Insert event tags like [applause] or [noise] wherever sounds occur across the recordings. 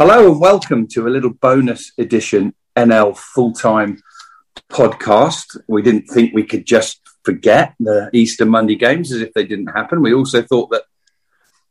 Hello and welcome to a little bonus edition NL full time podcast. We didn't think we could just forget the Easter Monday games as if they didn't happen. We also thought that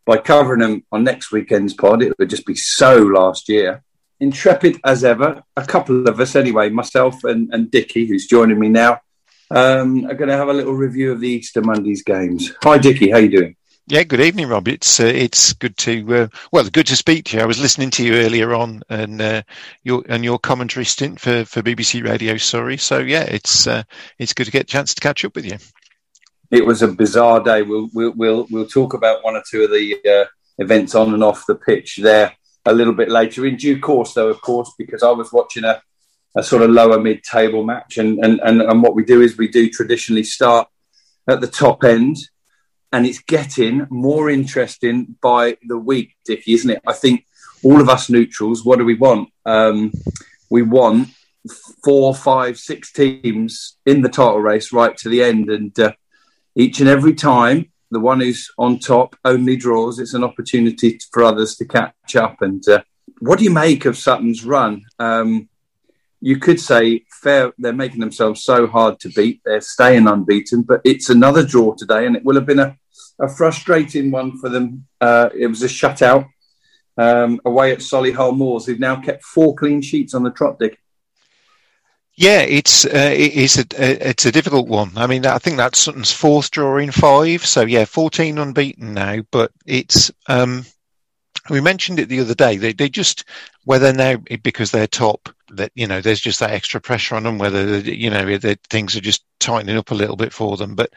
by covering them on next weekend's pod, it would just be so last year. Intrepid as ever, a couple of us anyway, myself and, and Dickie, who's joining me now, um, are going to have a little review of the Easter Monday's games. Hi, Dickie, how you doing? Yeah, good evening, Rob. It's uh, it's good to uh, well, good to speak to you. I was listening to you earlier on, and uh, your and your commentary stint for, for BBC Radio Surrey. So yeah, it's uh, it's good to get a chance to catch up with you. It was a bizarre day. We'll we'll we'll, we'll talk about one or two of the uh, events on and off the pitch there a little bit later in due course, though, of course, because I was watching a, a sort of lower mid table match, and, and and and what we do is we do traditionally start at the top end and it's getting more interesting by the week, Dickie, isn't it? I think all of us neutrals, what do we want? Um, we want four, five, six teams in the title race right to the end, and uh, each and every time, the one who's on top only draws. It's an opportunity for others to catch up. And uh, what do you make of Sutton's run? Um, you could say fair they're making themselves so hard to beat they're staying unbeaten but it's another draw today and it will have been a, a frustrating one for them uh, it was a shutout um, away at Solihull Moors who've now kept four clean sheets on the trot dick yeah, it's uh, it's a it's a difficult one. I mean, I think that's Sutton's fourth draw in five. So yeah, fourteen unbeaten now. But it's um, we mentioned it the other day. They they just whether now because they're top that you know there's just that extra pressure on them whether you know things are just tightening up a little bit for them. But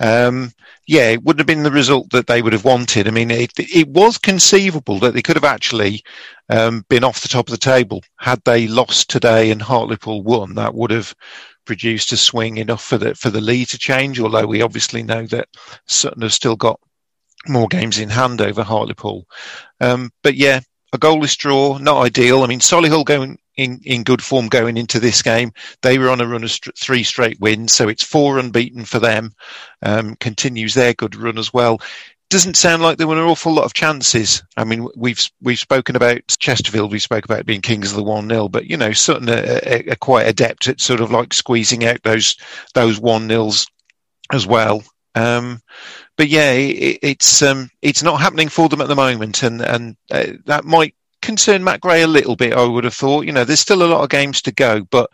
um, yeah it wouldn't have been the result that they would have wanted. I mean it, it was conceivable that they could have actually um, been off the top of the table. Had they lost today and hartlepool won that would have produced a swing enough for the for the lead to change although we obviously know that Sutton have still got more games in hand over Hartlepool. Um, but yeah, a goalless draw, not ideal. I mean, Solihull going in, in good form going into this game. They were on a run of st- three straight wins, so it's four unbeaten for them. Um, continues their good run as well. Doesn't sound like there were an awful lot of chances. I mean, we've we've spoken about Chesterfield. We spoke about being kings of the one 0 but you know, Sutton are, are, are quite adept at sort of like squeezing out those those one nils as well. Um, but yeah, it, it's um, it's not happening for them at the moment, and and uh, that might concern Matt Gray a little bit. I would have thought. You know, there's still a lot of games to go, but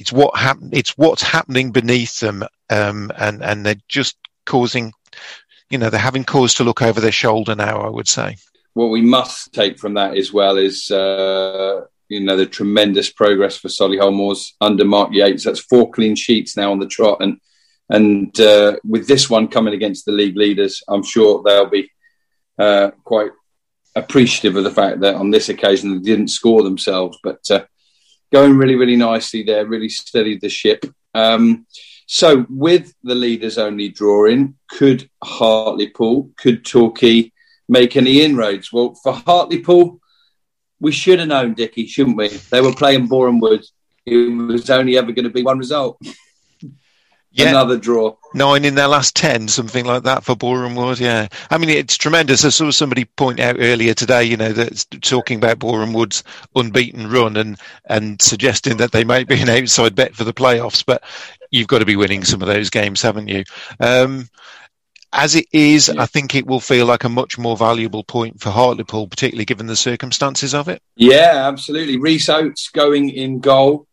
it's what happen- It's what's happening beneath them, um, and and they're just causing. You know, they're having cause to look over their shoulder now. I would say. What we must take from that as well is. Uh, you know the tremendous progress for Solihull Moors under Mark Yates. That's four clean sheets now on the trot, and and uh, with this one coming against the league leaders, I'm sure they'll be uh, quite appreciative of the fact that on this occasion they didn't score themselves, but uh, going really, really nicely there, really steadied the ship. Um, so, with the leaders only drawing, could Hartlepool, could Torquay make any inroads? Well, for Hartlepool, we should have known, Dickie, shouldn't we? They were playing Boreham. It was only ever going to be one result [laughs] yeah. another draw. Nine in their last ten, something like that for Boreham Wood. Yeah, I mean it's tremendous. I saw somebody point out earlier today, you know, that's talking about Boreham Wood's unbeaten run and and suggesting that they might be an outside bet for the playoffs. But you've got to be winning some of those games, haven't you? Um, as it is, yeah. I think it will feel like a much more valuable point for Hartlepool, particularly given the circumstances of it. Yeah, absolutely. Rhys Oates going in goal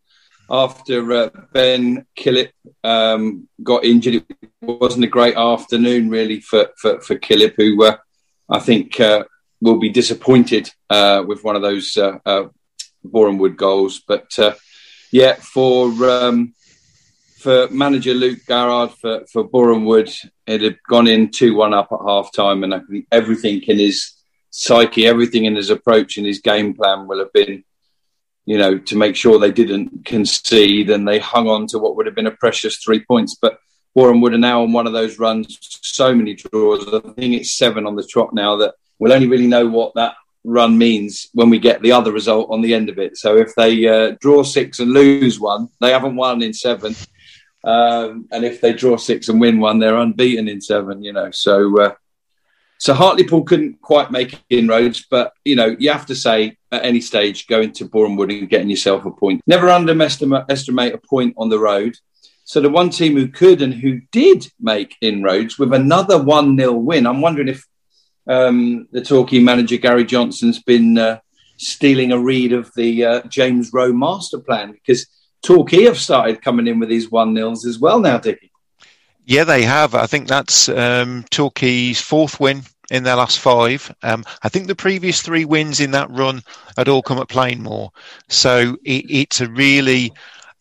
after uh, Ben Killip um, got injured. It wasn't a great afternoon, really, for for, for Killip, who uh, I think uh, will be disappointed uh, with one of those uh, uh, Wood goals. But yeah, for um, for manager Luke Garrard for for Boreham Wood, it had gone in two one up at half time, and I think everything in his psyche, everything in his approach, in his game plan will have been you know, to make sure they didn't concede and they hung on to what would have been a precious three points. But Boreham Wood are now on one of those runs, so many draws. I think it's seven on the trot now that we'll only really know what that run means when we get the other result on the end of it. So if they uh, draw six and lose one, they haven't won in seven. Um, and if they draw six and win one, they're unbeaten in seven, you know. So, uh, So Hartlepool couldn't quite make inroads, but you know you have to say at any stage going to Wood and getting yourself a point. Never underestimate a point on the road. So the one team who could and who did make inroads with another one 0 win. I'm wondering if um, the Torquay manager Gary Johnson's been uh, stealing a read of the uh, James Rowe master plan because Torquay have started coming in with these one nils as well now, Dickie. Yeah, they have. I think that's um, Torquay's fourth win in their last five. Um, I think the previous three wins in that run had all come at Plainmoor. So it, it's a really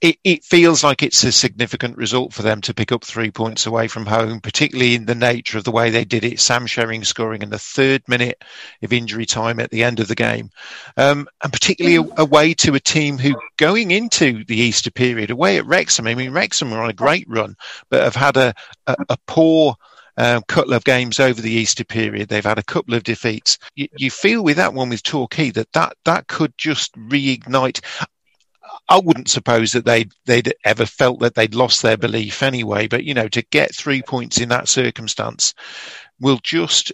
it, it, feels like it's a significant result for them to pick up three points away from home, particularly in the nature of the way they did it. Sam Sherring scoring in the third minute of injury time at the end of the game, um, and particularly away to a team who, going into the Easter period, away at Wrexham. I mean, Wrexham were on a great run, but have had a, a, a poor. Um, couple of games over the Easter period. They've had a couple of defeats. You, you, feel with that one with Torquay that, that that could just reignite. I wouldn't suppose that they'd they'd ever felt that they'd lost their belief anyway. But you know, to get three points in that circumstance will just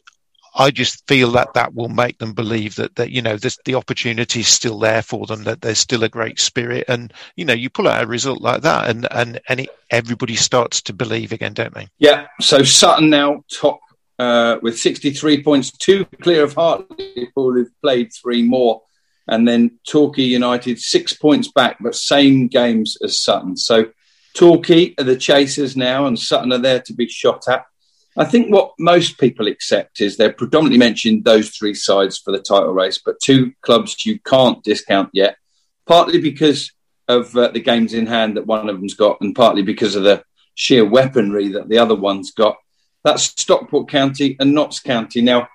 I just feel that that will make them believe that, that you know this, the opportunity is still there for them, that there's still a great spirit, and you know you pull out a result like that, and and and it, everybody starts to believe again, don't they? Yeah. So Sutton now top uh, with 63 points, two clear of Hartlepool, who've played three more and then Torquay United six points back, but same games as Sutton. So Torquay are the chasers now, and Sutton are there to be shot at. I think what most people accept is they're predominantly mentioned those three sides for the title race, but two clubs you can't discount yet, partly because of uh, the games in hand that one of them's got, and partly because of the sheer weaponry that the other one's got. That's Stockport County and Notts County. Now,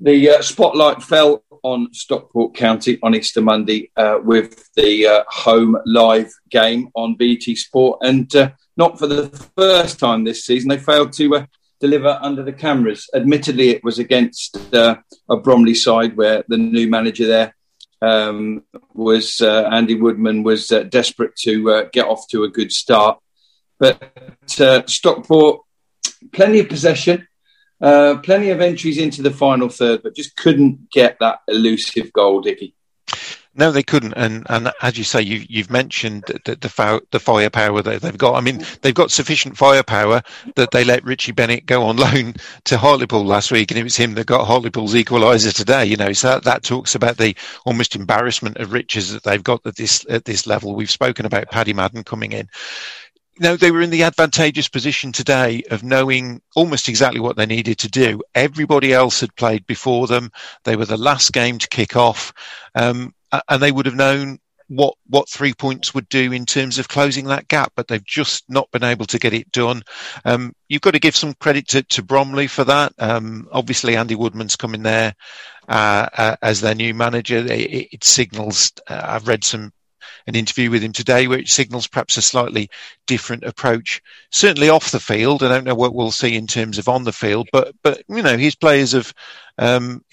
the uh, spotlight fell on Stockport County on Easter Monday uh, with the uh, home live game on BT Sport. And uh, not for the first time this season, they failed to uh, deliver under the cameras. Admittedly, it was against uh, a Bromley side where the new manager there um, was uh, Andy Woodman was desperate to get off to a good start. But Stockport, plenty of possession. Uh, plenty of entries into the final third, but just couldn't get that elusive goal, Dicky. No, they couldn't, and and as you say, you you've mentioned the the, the firepower that they've got. I mean, they've got sufficient firepower that they let Richie Bennett go on [laughs] loan to Hartlepool last week, and it was him that got Hartlepool's equaliser today. You know, so that, that talks about the almost embarrassment of riches that they've got at this at this level. We've spoken about Paddy Madden coming in No, they were in the advantageous position today of knowing almost exactly what they needed to do. Everybody else had played before them. They were the last game to kick off, um, and they would have known what what three points would do in terms of closing that gap, but they've just not been able to get it done. Um, you've got to give some credit to, to Bromley for that. Um, obviously, Andy Woodman's coming there uh, uh, as their new manager. It, it signals. Uh, I've read some an interview with him today, which signals perhaps a slightly different approach. Certainly off the field, I don't know what we'll see in terms of on the field, but but you know his players have. Um,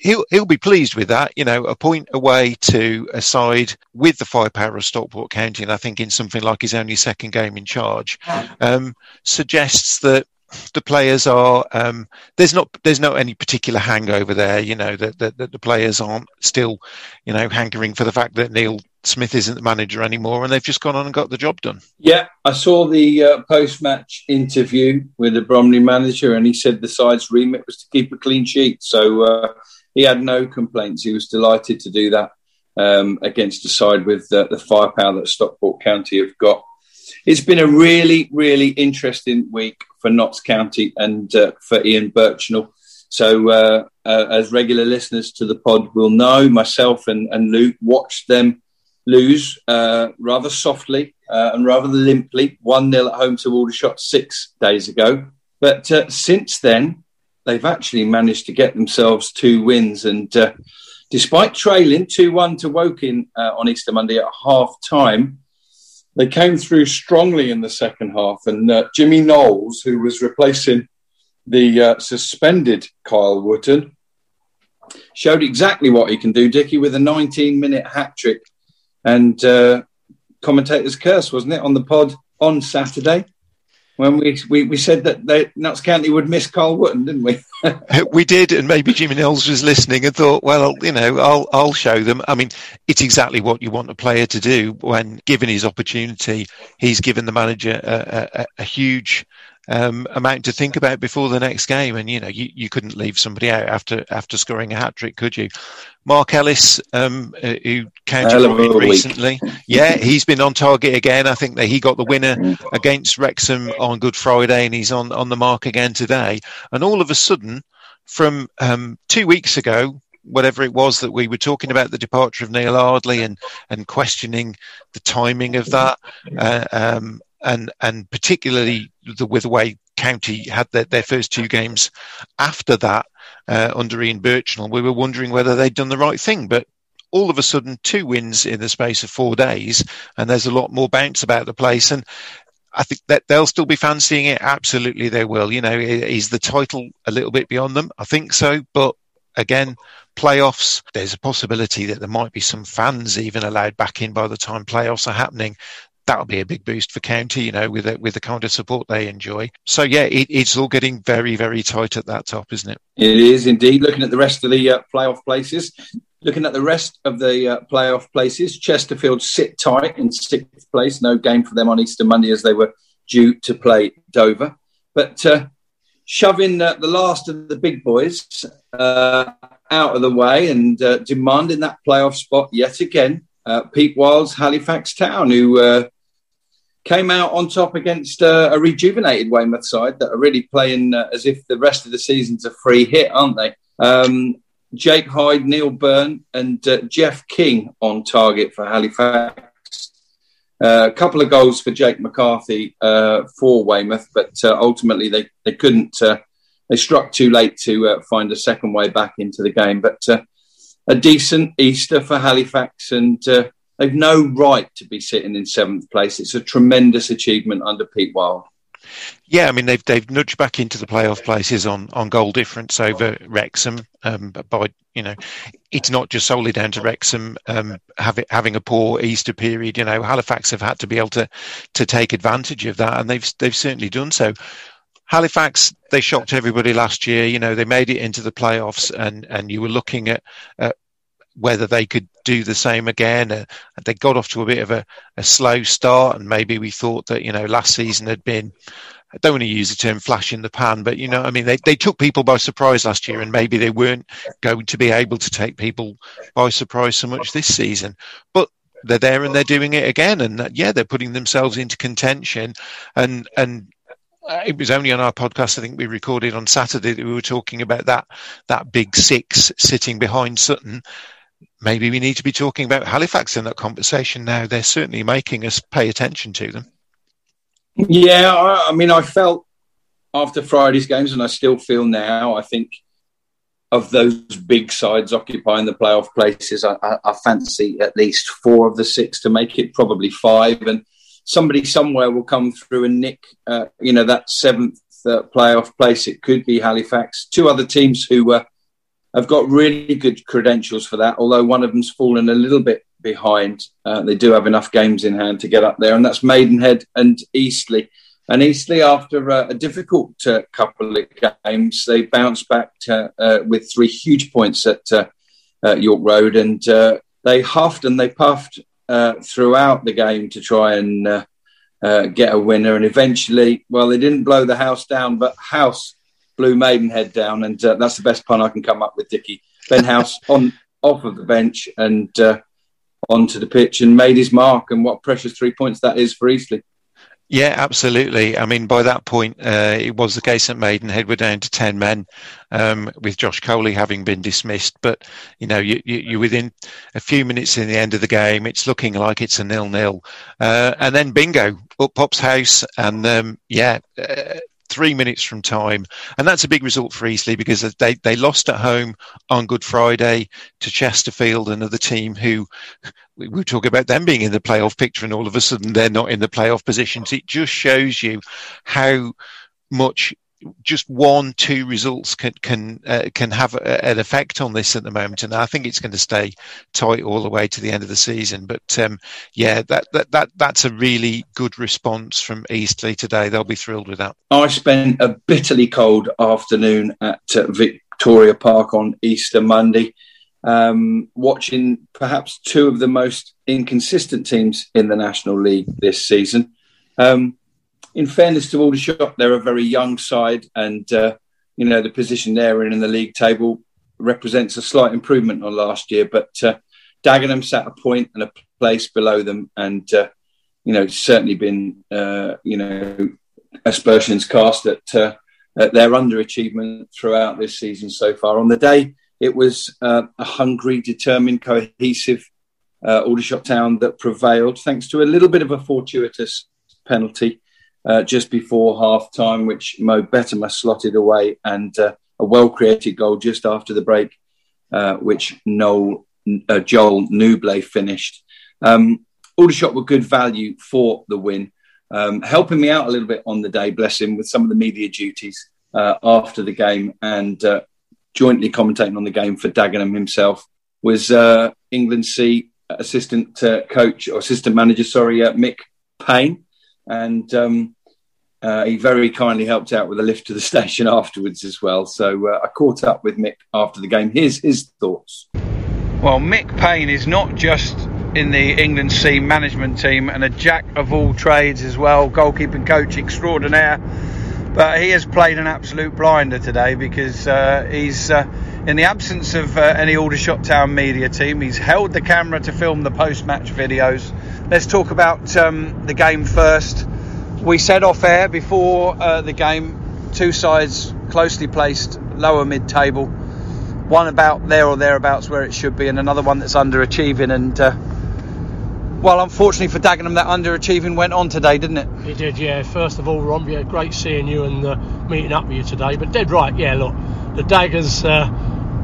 he'll he'll be pleased with that. You know, a point away to a side with the firepower of Stockport County, and I think in something like his only second game in charge, um, suggests that the players are um, there's not there's not any particular hangover there. You know that, that, that the players aren't still you know hankering for the fact that Neil Smith isn't the manager anymore, and they've just gone on and got the job done. Yeah, I saw the uh, post-match interview with the Bromley manager, and he said the side's remit was to keep a clean sheet. So uh, he had no complaints. He was delighted to do that um, against a side with uh, the firepower that Stockport County have got. It's been a really, really interesting week for Notts County and uh, for Ian Burchnall. So, uh, uh, as regular listeners to the pod will know, myself and, and Luke watched them lose uh, rather softly uh, and rather limply, 1 0 at home to Aldershot six days ago. But uh, since then, they've actually managed to get themselves two wins. And despite trailing 2 1 to Woking on Easter Monday at half time, they came through strongly in the second half, and uh, Jimmy Knowles, who was replacing the uh, suspended Kyle Wootton, showed exactly what he can do, Dicky, with a 19 minute hat trick. And uh, commentator's curse, wasn't it, on the pod on Saturday? When we, we, we said that they, Notts County would miss Carl Wootton, didn't we? [laughs] [laughs] we did, and maybe Jimmy Knowles was listening and thought, well, you know, I'll I'll show them. I mean, it's exactly what you want a player to do when given his opportunity. He's given the manager a, a, a huge um, amount to think about before the next game. And you know, you, you couldn't leave somebody out after after scoring a hat trick, could you? Mark Ellis, um, uh, who counted recently, yeah, he's been on target again. I think that he got the winner [laughs] against Wrexham on Good Friday, and he's on on the mark again today. And all of a sudden, from um, two weeks ago, whatever it was that we were talking about the departure of Neil Ardley and and questioning the timing of that, uh, um, and and particularly the with the way County had their, their first two games after that uh, under Ian Burchnall, we were wondering whether they'd done the right thing. But all of a sudden, two wins in the space of four days, and there's a lot more bounce about the place. And I think that they'll still be fancying it. Absolutely, they will. You know, is the title a little bit beyond them? I think so, but again, playoffs, there's a possibility that there might be some fans even allowed back in by the time playoffs are happening that'll be a big boost for County, you know, with the, with the kind of support they enjoy. So yeah, it, it's all getting very, very tight at that top, isn't it? It is indeed. Looking at the rest of the uh, playoff places, looking at the rest of the uh, playoff places, Chesterfield sit tight in sixth place. No game for them on Easter Monday as they were due to play Dover, but. Uh, shoving uh, the last of the big boys uh, out of the way and uh, demanding that playoff spot yet again. Pete Wild's Halifax Town, who uh, came out on top against uh, a rejuvenated Weymouth side that are really playing uh, as if the rest of the season's a free hit, aren't they? Um, Jake Hyde, Neil Byrne, and uh, Jeff King on target for Halifax. Uh, a couple of goals for Jake McCarthy for Weymouth, but ultimately they, they couldn't. they struck too late to find a second way back into the game. But a decent Easter for Halifax, and They've no right to be sitting in seventh place. It's a tremendous achievement under Pete Wild. Yeah, I mean they've they've nudged back into the playoff places on, on goal difference over Wrexham. Um, by you know, it's not just solely down to Wrexham um, having having a poor Easter period. You know, Halifax have had to be able to to take advantage of that, and they've they've certainly done so. Halifax, they shocked everybody last year. You know, they made it into the playoffs, and and you were looking at, at whether they could do the same again. Uh, they got off to a bit of a, a, slow start, and maybe we thought that you know last season had been. I don't want to use the term flash in the pan, but you know, I mean, they, they took people by surprise last year, and maybe they weren't going to be able to take people by surprise so much this season. But they're there and they're doing it again, and uh, yeah, they're putting themselves into contention, and and uh, it was only on our podcast I think we recorded on Saturday that we were talking about that that big six sitting behind Sutton maybe we need to be talking about Halifax in that conversation now. They're certainly making us pay attention to them. Yeah, I, I mean, I felt after Friday's games, and I still feel now, I think of those big sides occupying the playoff places, I, I, I, fancy at least four of the six to make it, probably five. And somebody somewhere will come through and nick, uh, you know, that seventh uh, playoff place. It could be Halifax. Two other teams who were have got really good credentials for that, although one of them's fallen a little bit behind. Uh, they do have enough games in hand to get up there, and that's Maidenhead and Eastleigh. And Eastleigh, after uh, a difficult uh, couple of games, they bounced back to, uh, with three huge points at uh, York Road, and uh, they huffed and they puffed throughout the game to try and get a winner. And eventually, well, they didn't blow the house down, but House blew Maidenhead down, and uh, that's the best pun I can come up with. Dicky Ben House [laughs] on off of the bench and uh, onto the pitch and made his mark. And what precious three points that is for Eastleigh. Yeah, absolutely. I mean, by that point, uh, it was the case at Maidenhead were down to 10 men, um, with Josh Coley having been dismissed. But, you know, you, you, you're within a few minutes in the end of the game. It's looking like it's a nil-nil. Uh, and then bingo, up pops House. And, um, yeah, uh, three minutes from time. And that's a big result for Eastleigh because they, they lost at home on Good Friday to Chesterfield, another team who we talking about them being in the playoff picture and all of a sudden they're not in the playoff positions. It just shows you how much just one, two results can can uh, can have a, an effect on this at the moment, and I think it's going to stay tight all the way to the end of the season. But um, yeah, that, that that that's a really good response from Eastleigh today. They'll be thrilled with that. I spent a bitterly cold afternoon at uh, Victoria Park on Easter Monday, um, watching perhaps two of the most inconsistent teams in the National League this season. Um, in fairness to Aldershot, they're a very young side, and uh, you know the position they're in in the league table represents a slight improvement on last year. But uh, Dagenham sat a point and a place below them, and uh, you know certainly been uh, you know aspersions cast at, uh, at, their underachievement throughout this season so far. On the day, it was uh, a hungry, determined, cohesive Aldershot town that prevailed, thanks to a little bit of a fortuitous penalty uh, just before half time, which Mo Bettamer slotted away, and uh, a well created goal just after the break, uh, which Noel, uh, Joel Nouble finished. Um, Aldershot were good value for the win, um, helping me out a little bit on the day, bless him, with some of the media duties uh, after the game and uh, jointly commentating on the game for Dagenham himself was England C assistant coach or assistant manager, sorry, Mick Payne and um, uh, he very kindly helped out with a lift to the [laughs] station afterwards as well. So uh, I caught up with Mick after the game. Here's his thoughts. Well, Mick Payne is not just in the England C management team and a jack of all trades as well, goalkeeping coach extraordinaire. But he has played an absolute blinder today because uh, he's, uh, in the absence of uh, any Aldershot Town media team, he's held the camera to film the post match videos Let's talk about um, the game first. We said off air before uh, the game, two sides closely placed, lower mid table. One about there or thereabouts where it should be, and another one that's underachieving. And uh, well, unfortunately for Dagenham, that underachieving went on today, didn't it? It did, yeah. First of all, Ron, great seeing you and uh, meeting up with you today. But dead right, yeah. Look, the Daggers uh,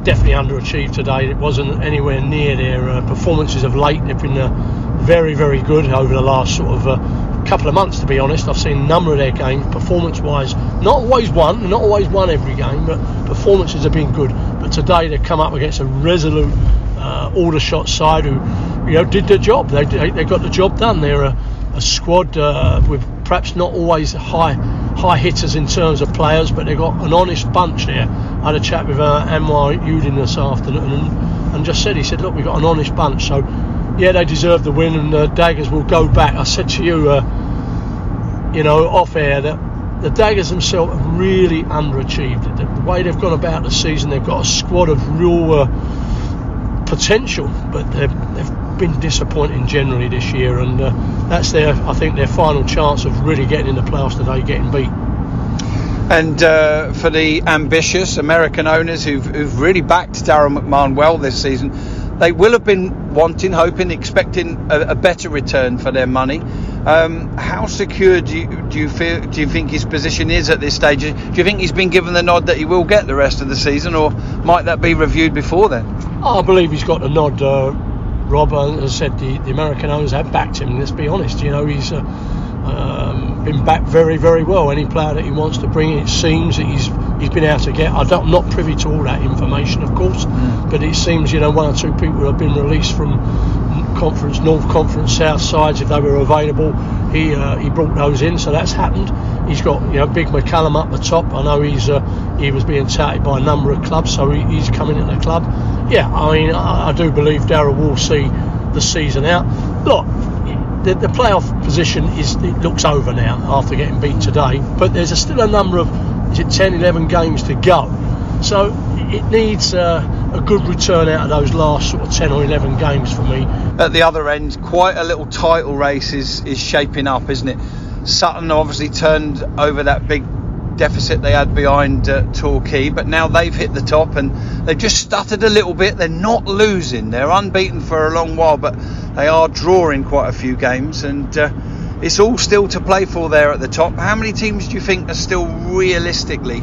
definitely underachieved today. It wasn't anywhere near their uh, performances of late. They've been uh, very, very good over the last sort of uh, couple of months, to be honest. I've seen a number of their games, performance wise, not always won, not always won every game, but performances have been good. But today they've come up against a resolute uh, Aldershot side who, you know, did their job. They, they, they got the job done. They're a, a squad uh, with perhaps not always high high hitters in terms of players, but they've got an honest bunch here. I had a chat with uh, Anwar Uddin this afternoon and, and just said, he said, look, we've got an honest bunch. So yeah, they deserve the win, and uh, Daggers will go back. I said to you, uh, you know, off air that the Daggers themselves have really underachieved. The, the way they've gone about the season, they've got a squad of real uh, potential, but they've, they've, been disappointing generally this year, and uh, that's their, I think, their final chance of really getting in the playoffs today, getting beat. And uh, for the ambitious American owners who've, who've really backed Daryl McMahon well this season, they will have been wanting, hoping, expecting a, a better return for their money. Um, how secure do you, do you feel? Do you think his position is at this stage? Do you think he's been given the nod that he will get the rest of the season, or might that be reviewed before then? I believe he's got the nod. Uh, Rob, has said, the, the, American owners have backed him. Let's be honest. You know, he's uh, um, been backed very, very well. Any player that he wants to bring, it seems that he's he's been able to get. I am not privy to all that information, of course, mm. but it seems you know one or two people have been released from conference, North Conference, South sides if they were available. He uh, he brought those in, so that's happened. He's got you know Big McCallum up the top. I know he's uh, he was being touted by a number of clubs, so he, he's coming in the club. Yeah, I mean I, do believe Daryl will see the season out. Look, the, the playoff position is it looks over now after getting beat today, but there's a, still a number of is it 10, 11 games to go. So it needs uh, a good return out of those last sort of 10 or 11 games for me. At the other end, quite a little title race is, is shaping up, isn't it? Sutton obviously turned over that big deficit they had behind uh, Torquay, but now they've hit the top and they've just stuttered a little bit. They're not losing, they're unbeaten for a long while, but they are drawing quite a few games and. Uh, it's all still to play for there at the top. How many teams do you think are still realistically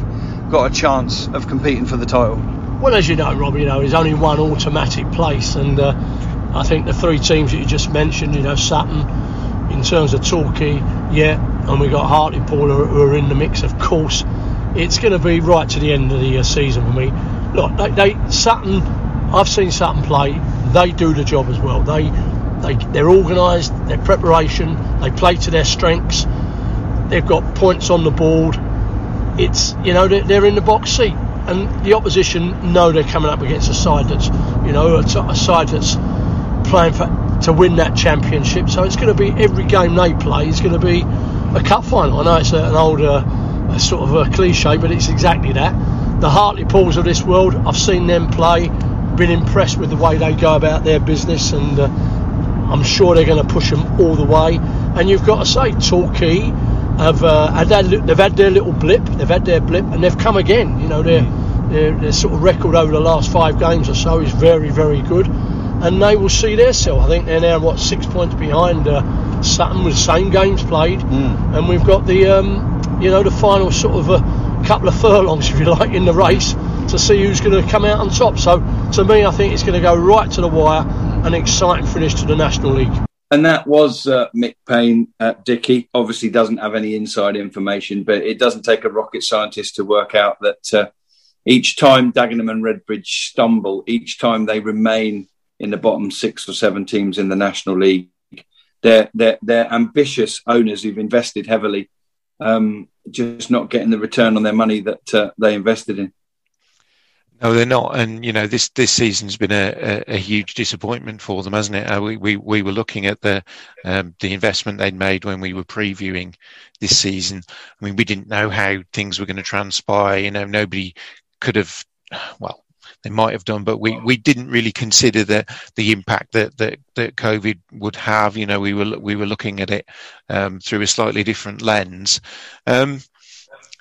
got a chance of competing for the title? Well, as you know, Rob, you know, there's only one automatic place, and uh, I think the three teams that you just mentioned, you know, Sutton, in terms of Torquay, yeah, and we got Hartlepool who are in the mix, of course. it's going to be right to the end of the uh, season for me. Look, they, they Sutton. I've seen Sutton play. They do the job as well. They they they're organised. Their preparation. They play to their strengths. They've got points on the board. It's you know they're, they're in the box seat, and the opposition know they're coming up against a side that's you know a, a side that's playing for to win that championship. So it's going to be every game they play is going to be a cup final. I know it's an older uh, sort of a cliche, but it's exactly that. The Hartlepool of this world, I've seen them play, been impressed with the way they go about their business, and uh, I'm sure they're going to push them all the way. And you've got to say, Torquay have uh, had that, they've had their little blip, they've had their blip, and they've come again. You know, their, their, their sort of record over the last five games or so is very, very good and they will see their sell. I think they're now what six points behind uh, Sutton with the same games played, mm. and we've got the um, you know the final sort of a couple of furlongs, [laughs] if you like, in the race to see who's going to come out on top. So to me, I think it's going to go right to the wire, an exciting finish to the National League. And that was uh, Mick Payne at Dicky. Obviously, doesn't have any inside information, but it doesn't take a rocket scientist to work out that uh, each time Dagenham and Redbridge stumble, each time they remain in the bottom six or seven teams in the National League. They're, they're, they're ambitious owners who've invested heavily, um, just not getting the return on their money that uh, they invested in. No, they're not, and you know this this season's been a, a, a huge disappointment for them, hasn't it? Uh, we, we we were looking at the um, the investment they'd made when we were previewing this season. I mean, we didn't know how things were going to transpire. You know, nobody could have well they might have done, but we, we didn't really consider the the impact that, that, that COVID would have. You know, we were we were looking at it um, through a slightly different lens. Um,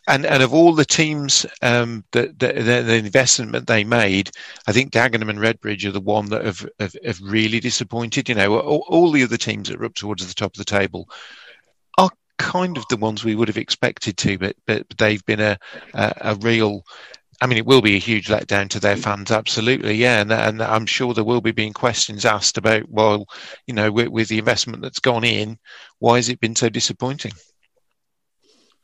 and and of all the teams um, that, the, investment they made, I think Dagenham and Redbridge are the one that have, have, have really disappointed. You know, all, all, the other teams that are up towards the top of the table are kind of the ones we would have expected to, but but they've been a a, a real I mean, it will be a huge letdown to their fans, absolutely, yeah, and, and I'm sure there will be being questions asked about, well, you know, with, with the investment that's gone in, why has it been so disappointing?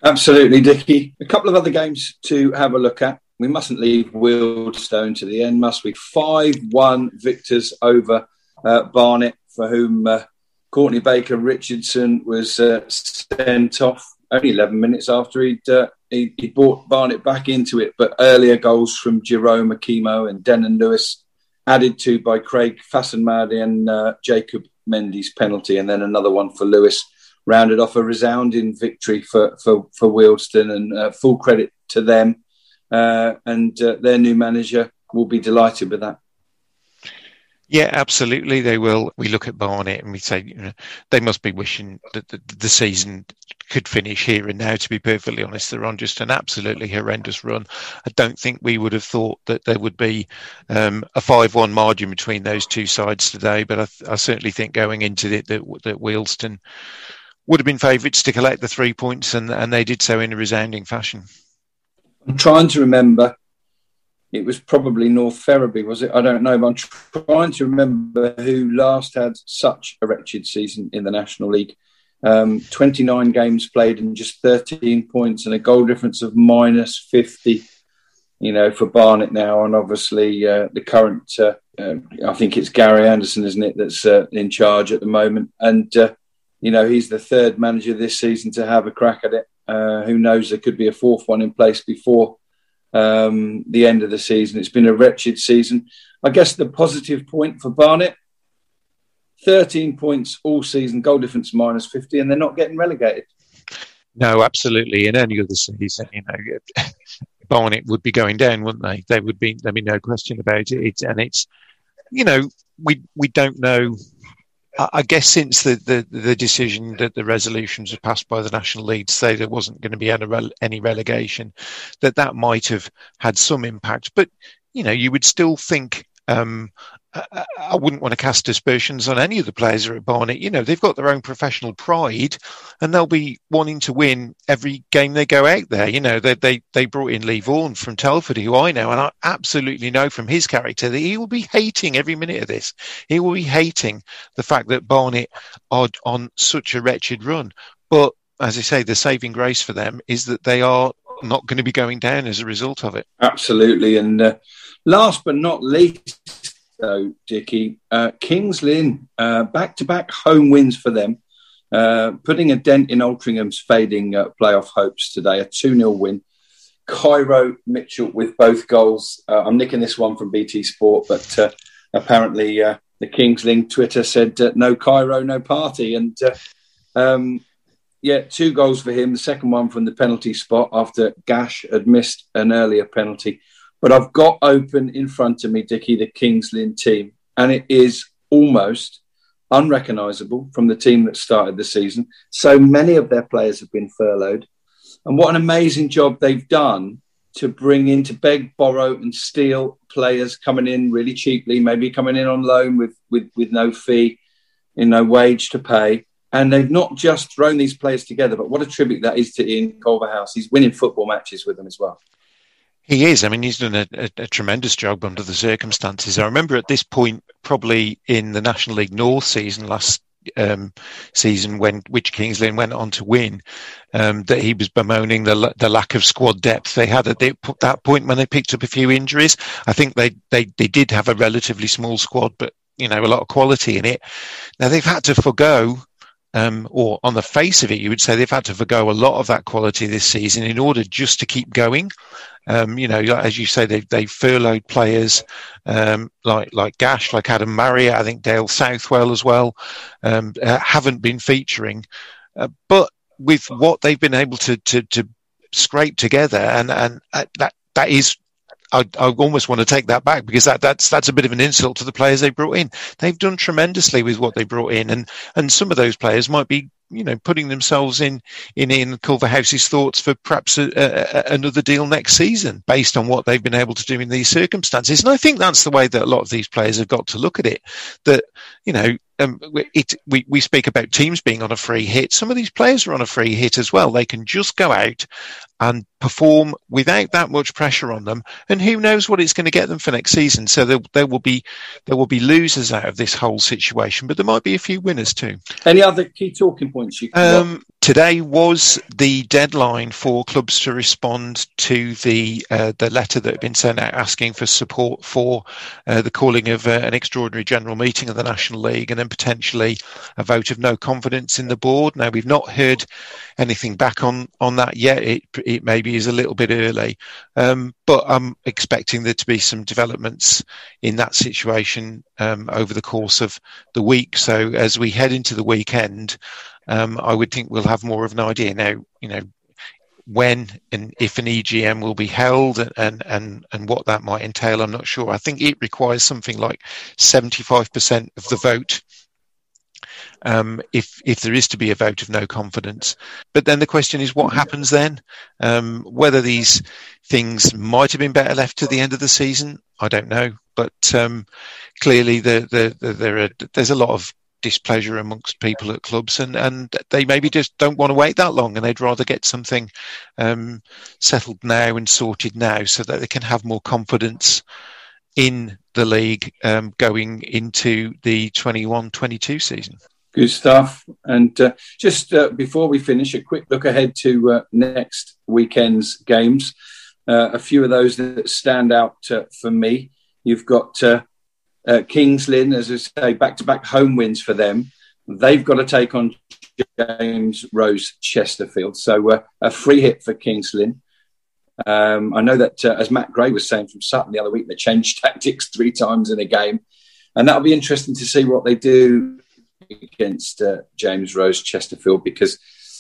Absolutely, Dicky. A couple of other games to have a look at. We mustn't leave Wealdstone to the end, must we? 5 1 victors over uh, Barnet, for whom uh, Courtney Baker Richardson was uh, sent off only 11 minutes after he'd uh, he, he brought Barnet back into it, but earlier goals from Jerome Okimo and Dennon Lewis, added to by Craig Fasanmade and uh, Jacob Mendy's penalty, and then another one for Lewis, rounded off a resounding victory for for, for Wealdstone, and uh, full credit to them. Uh, and uh, their new manager will be delighted with that. Yeah, absolutely. They will. We look at Barnet and we say, you know, they must be wishing that the, the, season could finish here and now. To be perfectly honest, they're on just an absolutely horrendous run. I don't think we would have thought that there would be um, a five-one margin between those two sides today. But I, I certainly think going into it that, that Wealdstone would have been favourites to collect the three points, and, and they did so in a resounding fashion. I'm trying to remember it was probably North Ferriby, was it? I don't know, but I'm trying to remember who last had such a wretched season in the National League. Um, 29 games played and just 13 points and a goal difference of minus 50, you know, for Barnet now. And obviously uh, the current, uh, uh, I think it's Gary Anderson, isn't it, that's uh, in charge at the moment. And, uh, you know, he's the third manager this season to have a crack at it. Uh, who knows, there could be a fourth one in place before um, the end of the season. It's been a wretched season. I guess the positive point for Barnet 13 points all season, goal difference minus 50, and they're not getting relegated. No, absolutely. In any other season, you know, [laughs] Barnet would be going down, wouldn't they? They would be. There'd be no question about it. And it's, you know, we we don't know I guess since the, the, the, decision that the resolutions were passed by the National League to say there wasn't going to be any, any relegation, that that might have had some impact. But, you know, you would still think um, I wouldn't want to cast aspersions on any of the players at Barnet. You know, they've got their own professional pride and they'll be wanting to win every game they go out there. You know, they, they, they brought in Lee Vaughan from Telford, who I know, and I absolutely know from his character that he will be hating every minute of this. He will be hating the fact that Barnet are on such a wretched run. But as I say, the saving grace for them is that they are not going to be going down as a result of it. Absolutely. And uh, last but not least, though, Dickie, uh, Kings Lynn, back to back home wins for them, uh, putting a dent in Altrincham's fading uh, playoff hopes today, a 2 0 win. Kairo Mitchell with both goals. Uh, I'm nicking this one from BT Sport, but apparently the Kings Lynn Twitter said no Kairo, no party. And um, yeah, two goals for him. The second one from the penalty spot after Gash had missed an earlier penalty. But I've got open in front of me, Dickie, the Kings Lynn team, and it is almost unrecognisable from the team that started the season. So many of their players have been furloughed. And what an amazing job they've done to bring in, to beg, borrow, and steal players coming in really cheaply, maybe coming in on loan with, with, with no fee, in no wage to pay. And they've not just thrown these players together, but what a tribute that is to Ian Culverhouse. He's winning football matches with them as well. He is. I mean, he's done a, a, a, tremendous job under the circumstances. I remember at this point, probably in the National League North season last um, season, when which Kings Lynn went on to win, um, that he was bemoaning the the lack of squad depth they had at that point when they picked up a few injuries. I think they they they did have a relatively small squad, but you know a lot of quality in it. Now they've had to forego um, or on the face of it, you would say they've had to forego a lot of that quality this season in order just to keep going. Um, you know, as you say, they've, they've furloughed players um, like like Gash, like Adam Marriott, I think Dale Southwell as well, um, uh, haven't been featuring. Uh, but with what they've been able to to, to scrape together, and and uh, that that is I, I, almost want to take that back because that, that's that's a bit of an insult to the players they brought in. They've done tremendously with what they brought in, and and some of those players might be you know putting themselves in in Ian Culverhouse's thoughts for perhaps a, a, another deal next season based on what they've been able to do in these circumstances. And I think that's the way that a lot of these players have got to look at it. That you know um, it, we, we speak about teams being on a free hit. Some of these players are on a free hit as well. They can just go out and perform without that much pressure on them. And who knows what it's going to get them for next season. So there, there will be, there will be losers out of this whole situation, but there might be a few winners too. Any other key talking points you um, today was the deadline for clubs to respond to the uh, the letter that had been sent out asking for support for uh, the calling of uh, an extraordinary general meeting of the National League and then potentially a vote of no confidence in the board. Now we've not heard anything back on on that yet. It it maybe is a little bit early, um, but I'm expecting there to be some developments in that situation um, over the course of the week. So as we head into the weekend um, I would think we'll have more of an idea now. You know, when and if an EGM will be held and, and, and what that might entail, I'm not sure. I think it requires something like 75% of the vote um, if if there is to be a vote of no confidence. But then the question is, what happens then? Um, whether these things might have been better left to the end of the season, I don't know. But um, clearly, the, the, the, there are, there's a lot of displeasure amongst people at clubs, and, and they maybe just don't want to wait that long, and they'd rather get something um, settled now and sorted now, so that they can have more confidence in the league um, going into the 21-22 season. Good stuff. And uh, just uh, before we finish, a quick look ahead to uh, next weekend's games. Uh, a few of those that stand out uh, for me. You've got uh, Kings Lynn, as I say, back to back home wins for them. They've got to take on James Rowe's Chesterfield. So uh, a free hit for Kings Lynn. Um, I know that, uh, as Matt Gray was saying from Sutton the other week, they changed [laughs] tactics three times in a game. And that'll be interesting to see what they do against uh, James Rowe's Chesterfield because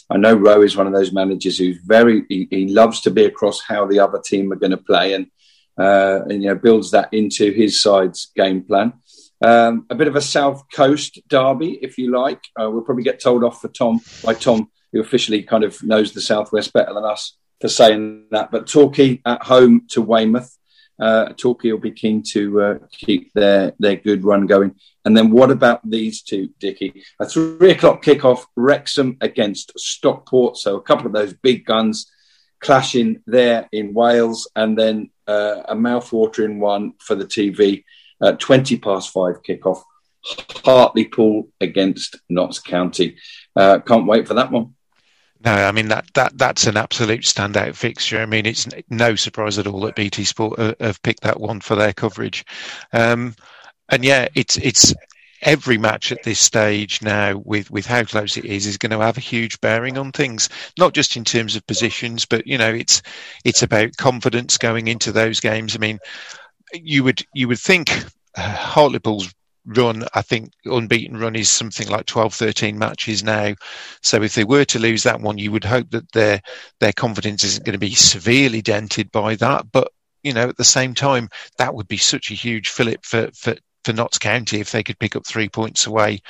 I know Rowe is one of those managers who's very, he, he loves to be across how the other team are going to play. And uh, and you know builds that into his side's game plan. Um, a bit of a South Coast derby, if you like. Uh, we'll probably get told off for Tom by Tom, who officially kind of knows the Southwest better than us for saying that. But Torquay at home to Weymouth. Uh, Torquay will be keen to uh, keep their their good run going. And then what about these two, Dickie? A three o'clock kickoff, Wrexham against Stockport. So a couple of those big guns clashing there in Wales, and then uh, a mouth-watering one for the TV. Uh, 20 past five kickoff. Hartlepool against Notts County. Uh, can't wait for that one. No, I mean that that that's an absolute standout fixture. I mean, it's no surprise at all that BT Sport uh, have picked that one for their coverage. Um, and yeah, it's it's every match at this stage now, with with how close it is, is going to have a huge bearing on things. Not just in terms of positions, but you know, it's it's about confidence going into those games. I mean, you would you would think uh, Hartlepool's run, I think unbeaten run is something like 12, 13 matches now. So if they were to lose that one, you would hope that their their confidence isn't going to be severely dented by that. But you know, at the same time, that would be such a huge fillip for for for Notts County if they could pick up three points away.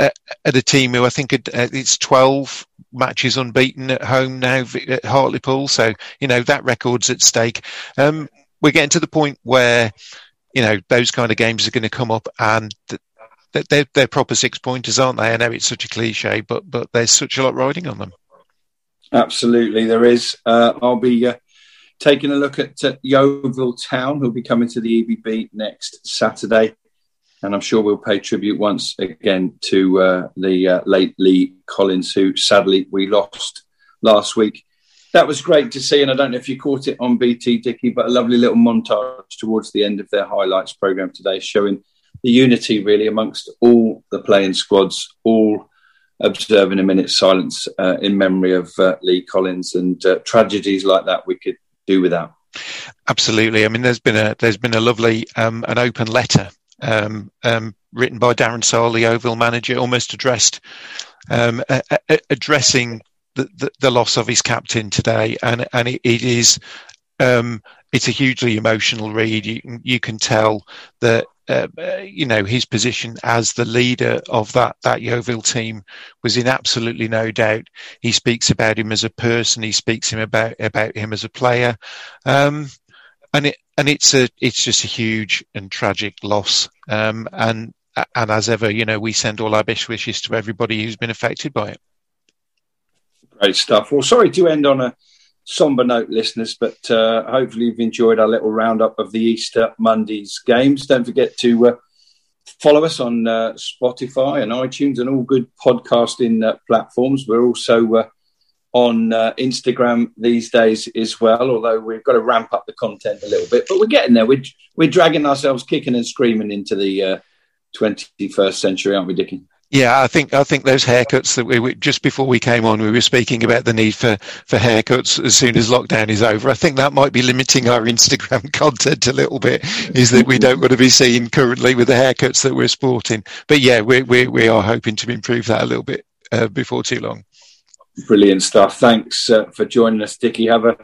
Uh, at a team who I think had, uh, it's 12 matches unbeaten at home now at Hartlepool. So, you know, that record's at stake. Um, we're getting to the point where you know those kind of games are going to come up and they're, they're proper six pointers aren't they? I know it's such a cliche but but there's such a lot riding on them. Absolutely there is. Uh, i'll be uh, taking a look at uh, yeovil town who'll be coming to the ebb next saturday and i'm sure we'll pay tribute once again to uh, the uh, late lee collins who sadly we lost last week that was great to see. And I don't know if you caught it on BT, Dicky, but a lovely little montage towards the end of their highlights program today, showing the unity really amongst all the playing squads, all observing a minute's silence uh, in memory of uh, Lee Collins and uh, tragedies like that we could do without. Absolutely. I mean, there's been a there's been a lovely um, an open letter um, um, written by Darren Sarll, the Yeovil manager, almost addressed um, a, a, addressing the, the, loss of his captain today, and and it, it is um, it's a hugely emotional read. You, you can tell that uh, you know his position as the leader of that that Yeovil team was in absolutely no doubt. He speaks about him as a person. He speaks him about about him as a player, um, and it and it's a it's just a huge and tragic loss. Um, and and as ever, you know, we send all our best wishes to everybody who's been affected by it. Great stuff. Well, sorry to end on a somber note, listeners, but uh, hopefully you've enjoyed our little roundup of the Easter Monday's games. Don't forget to uh, follow us on uh, Spotify and iTunes and all good podcasting uh, platforms. We're also uh, on uh, Instagram these days as well, although we've got to ramp up the content a little bit, but we're getting there. We're, we're dragging ourselves kicking and screaming into the 21st century, aren't we, Dickie? Yeah, I think I think those haircuts that we just before we came on, we were speaking about the need for for haircuts as soon as lockdown is over. I think that might be limiting our Instagram [laughs] content a little bit. Is that we don't want to be seen currently with the haircuts that we're sporting. But yeah, we we we are hoping to improve that a little bit uh, before too long. Brilliant stuff. Thanks uh, for joining us, Dicky. Have a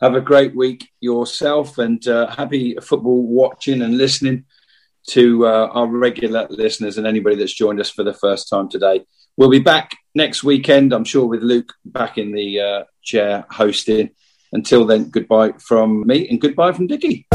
have a great week yourself, and uh, happy football watching and listening to uh, our regular listeners and anybody that's joined us for the first time today. We'll be back next weekend, I'm sure, with Luke back in the uh, chair hosting. Until then, goodbye from me and goodbye from Dicky.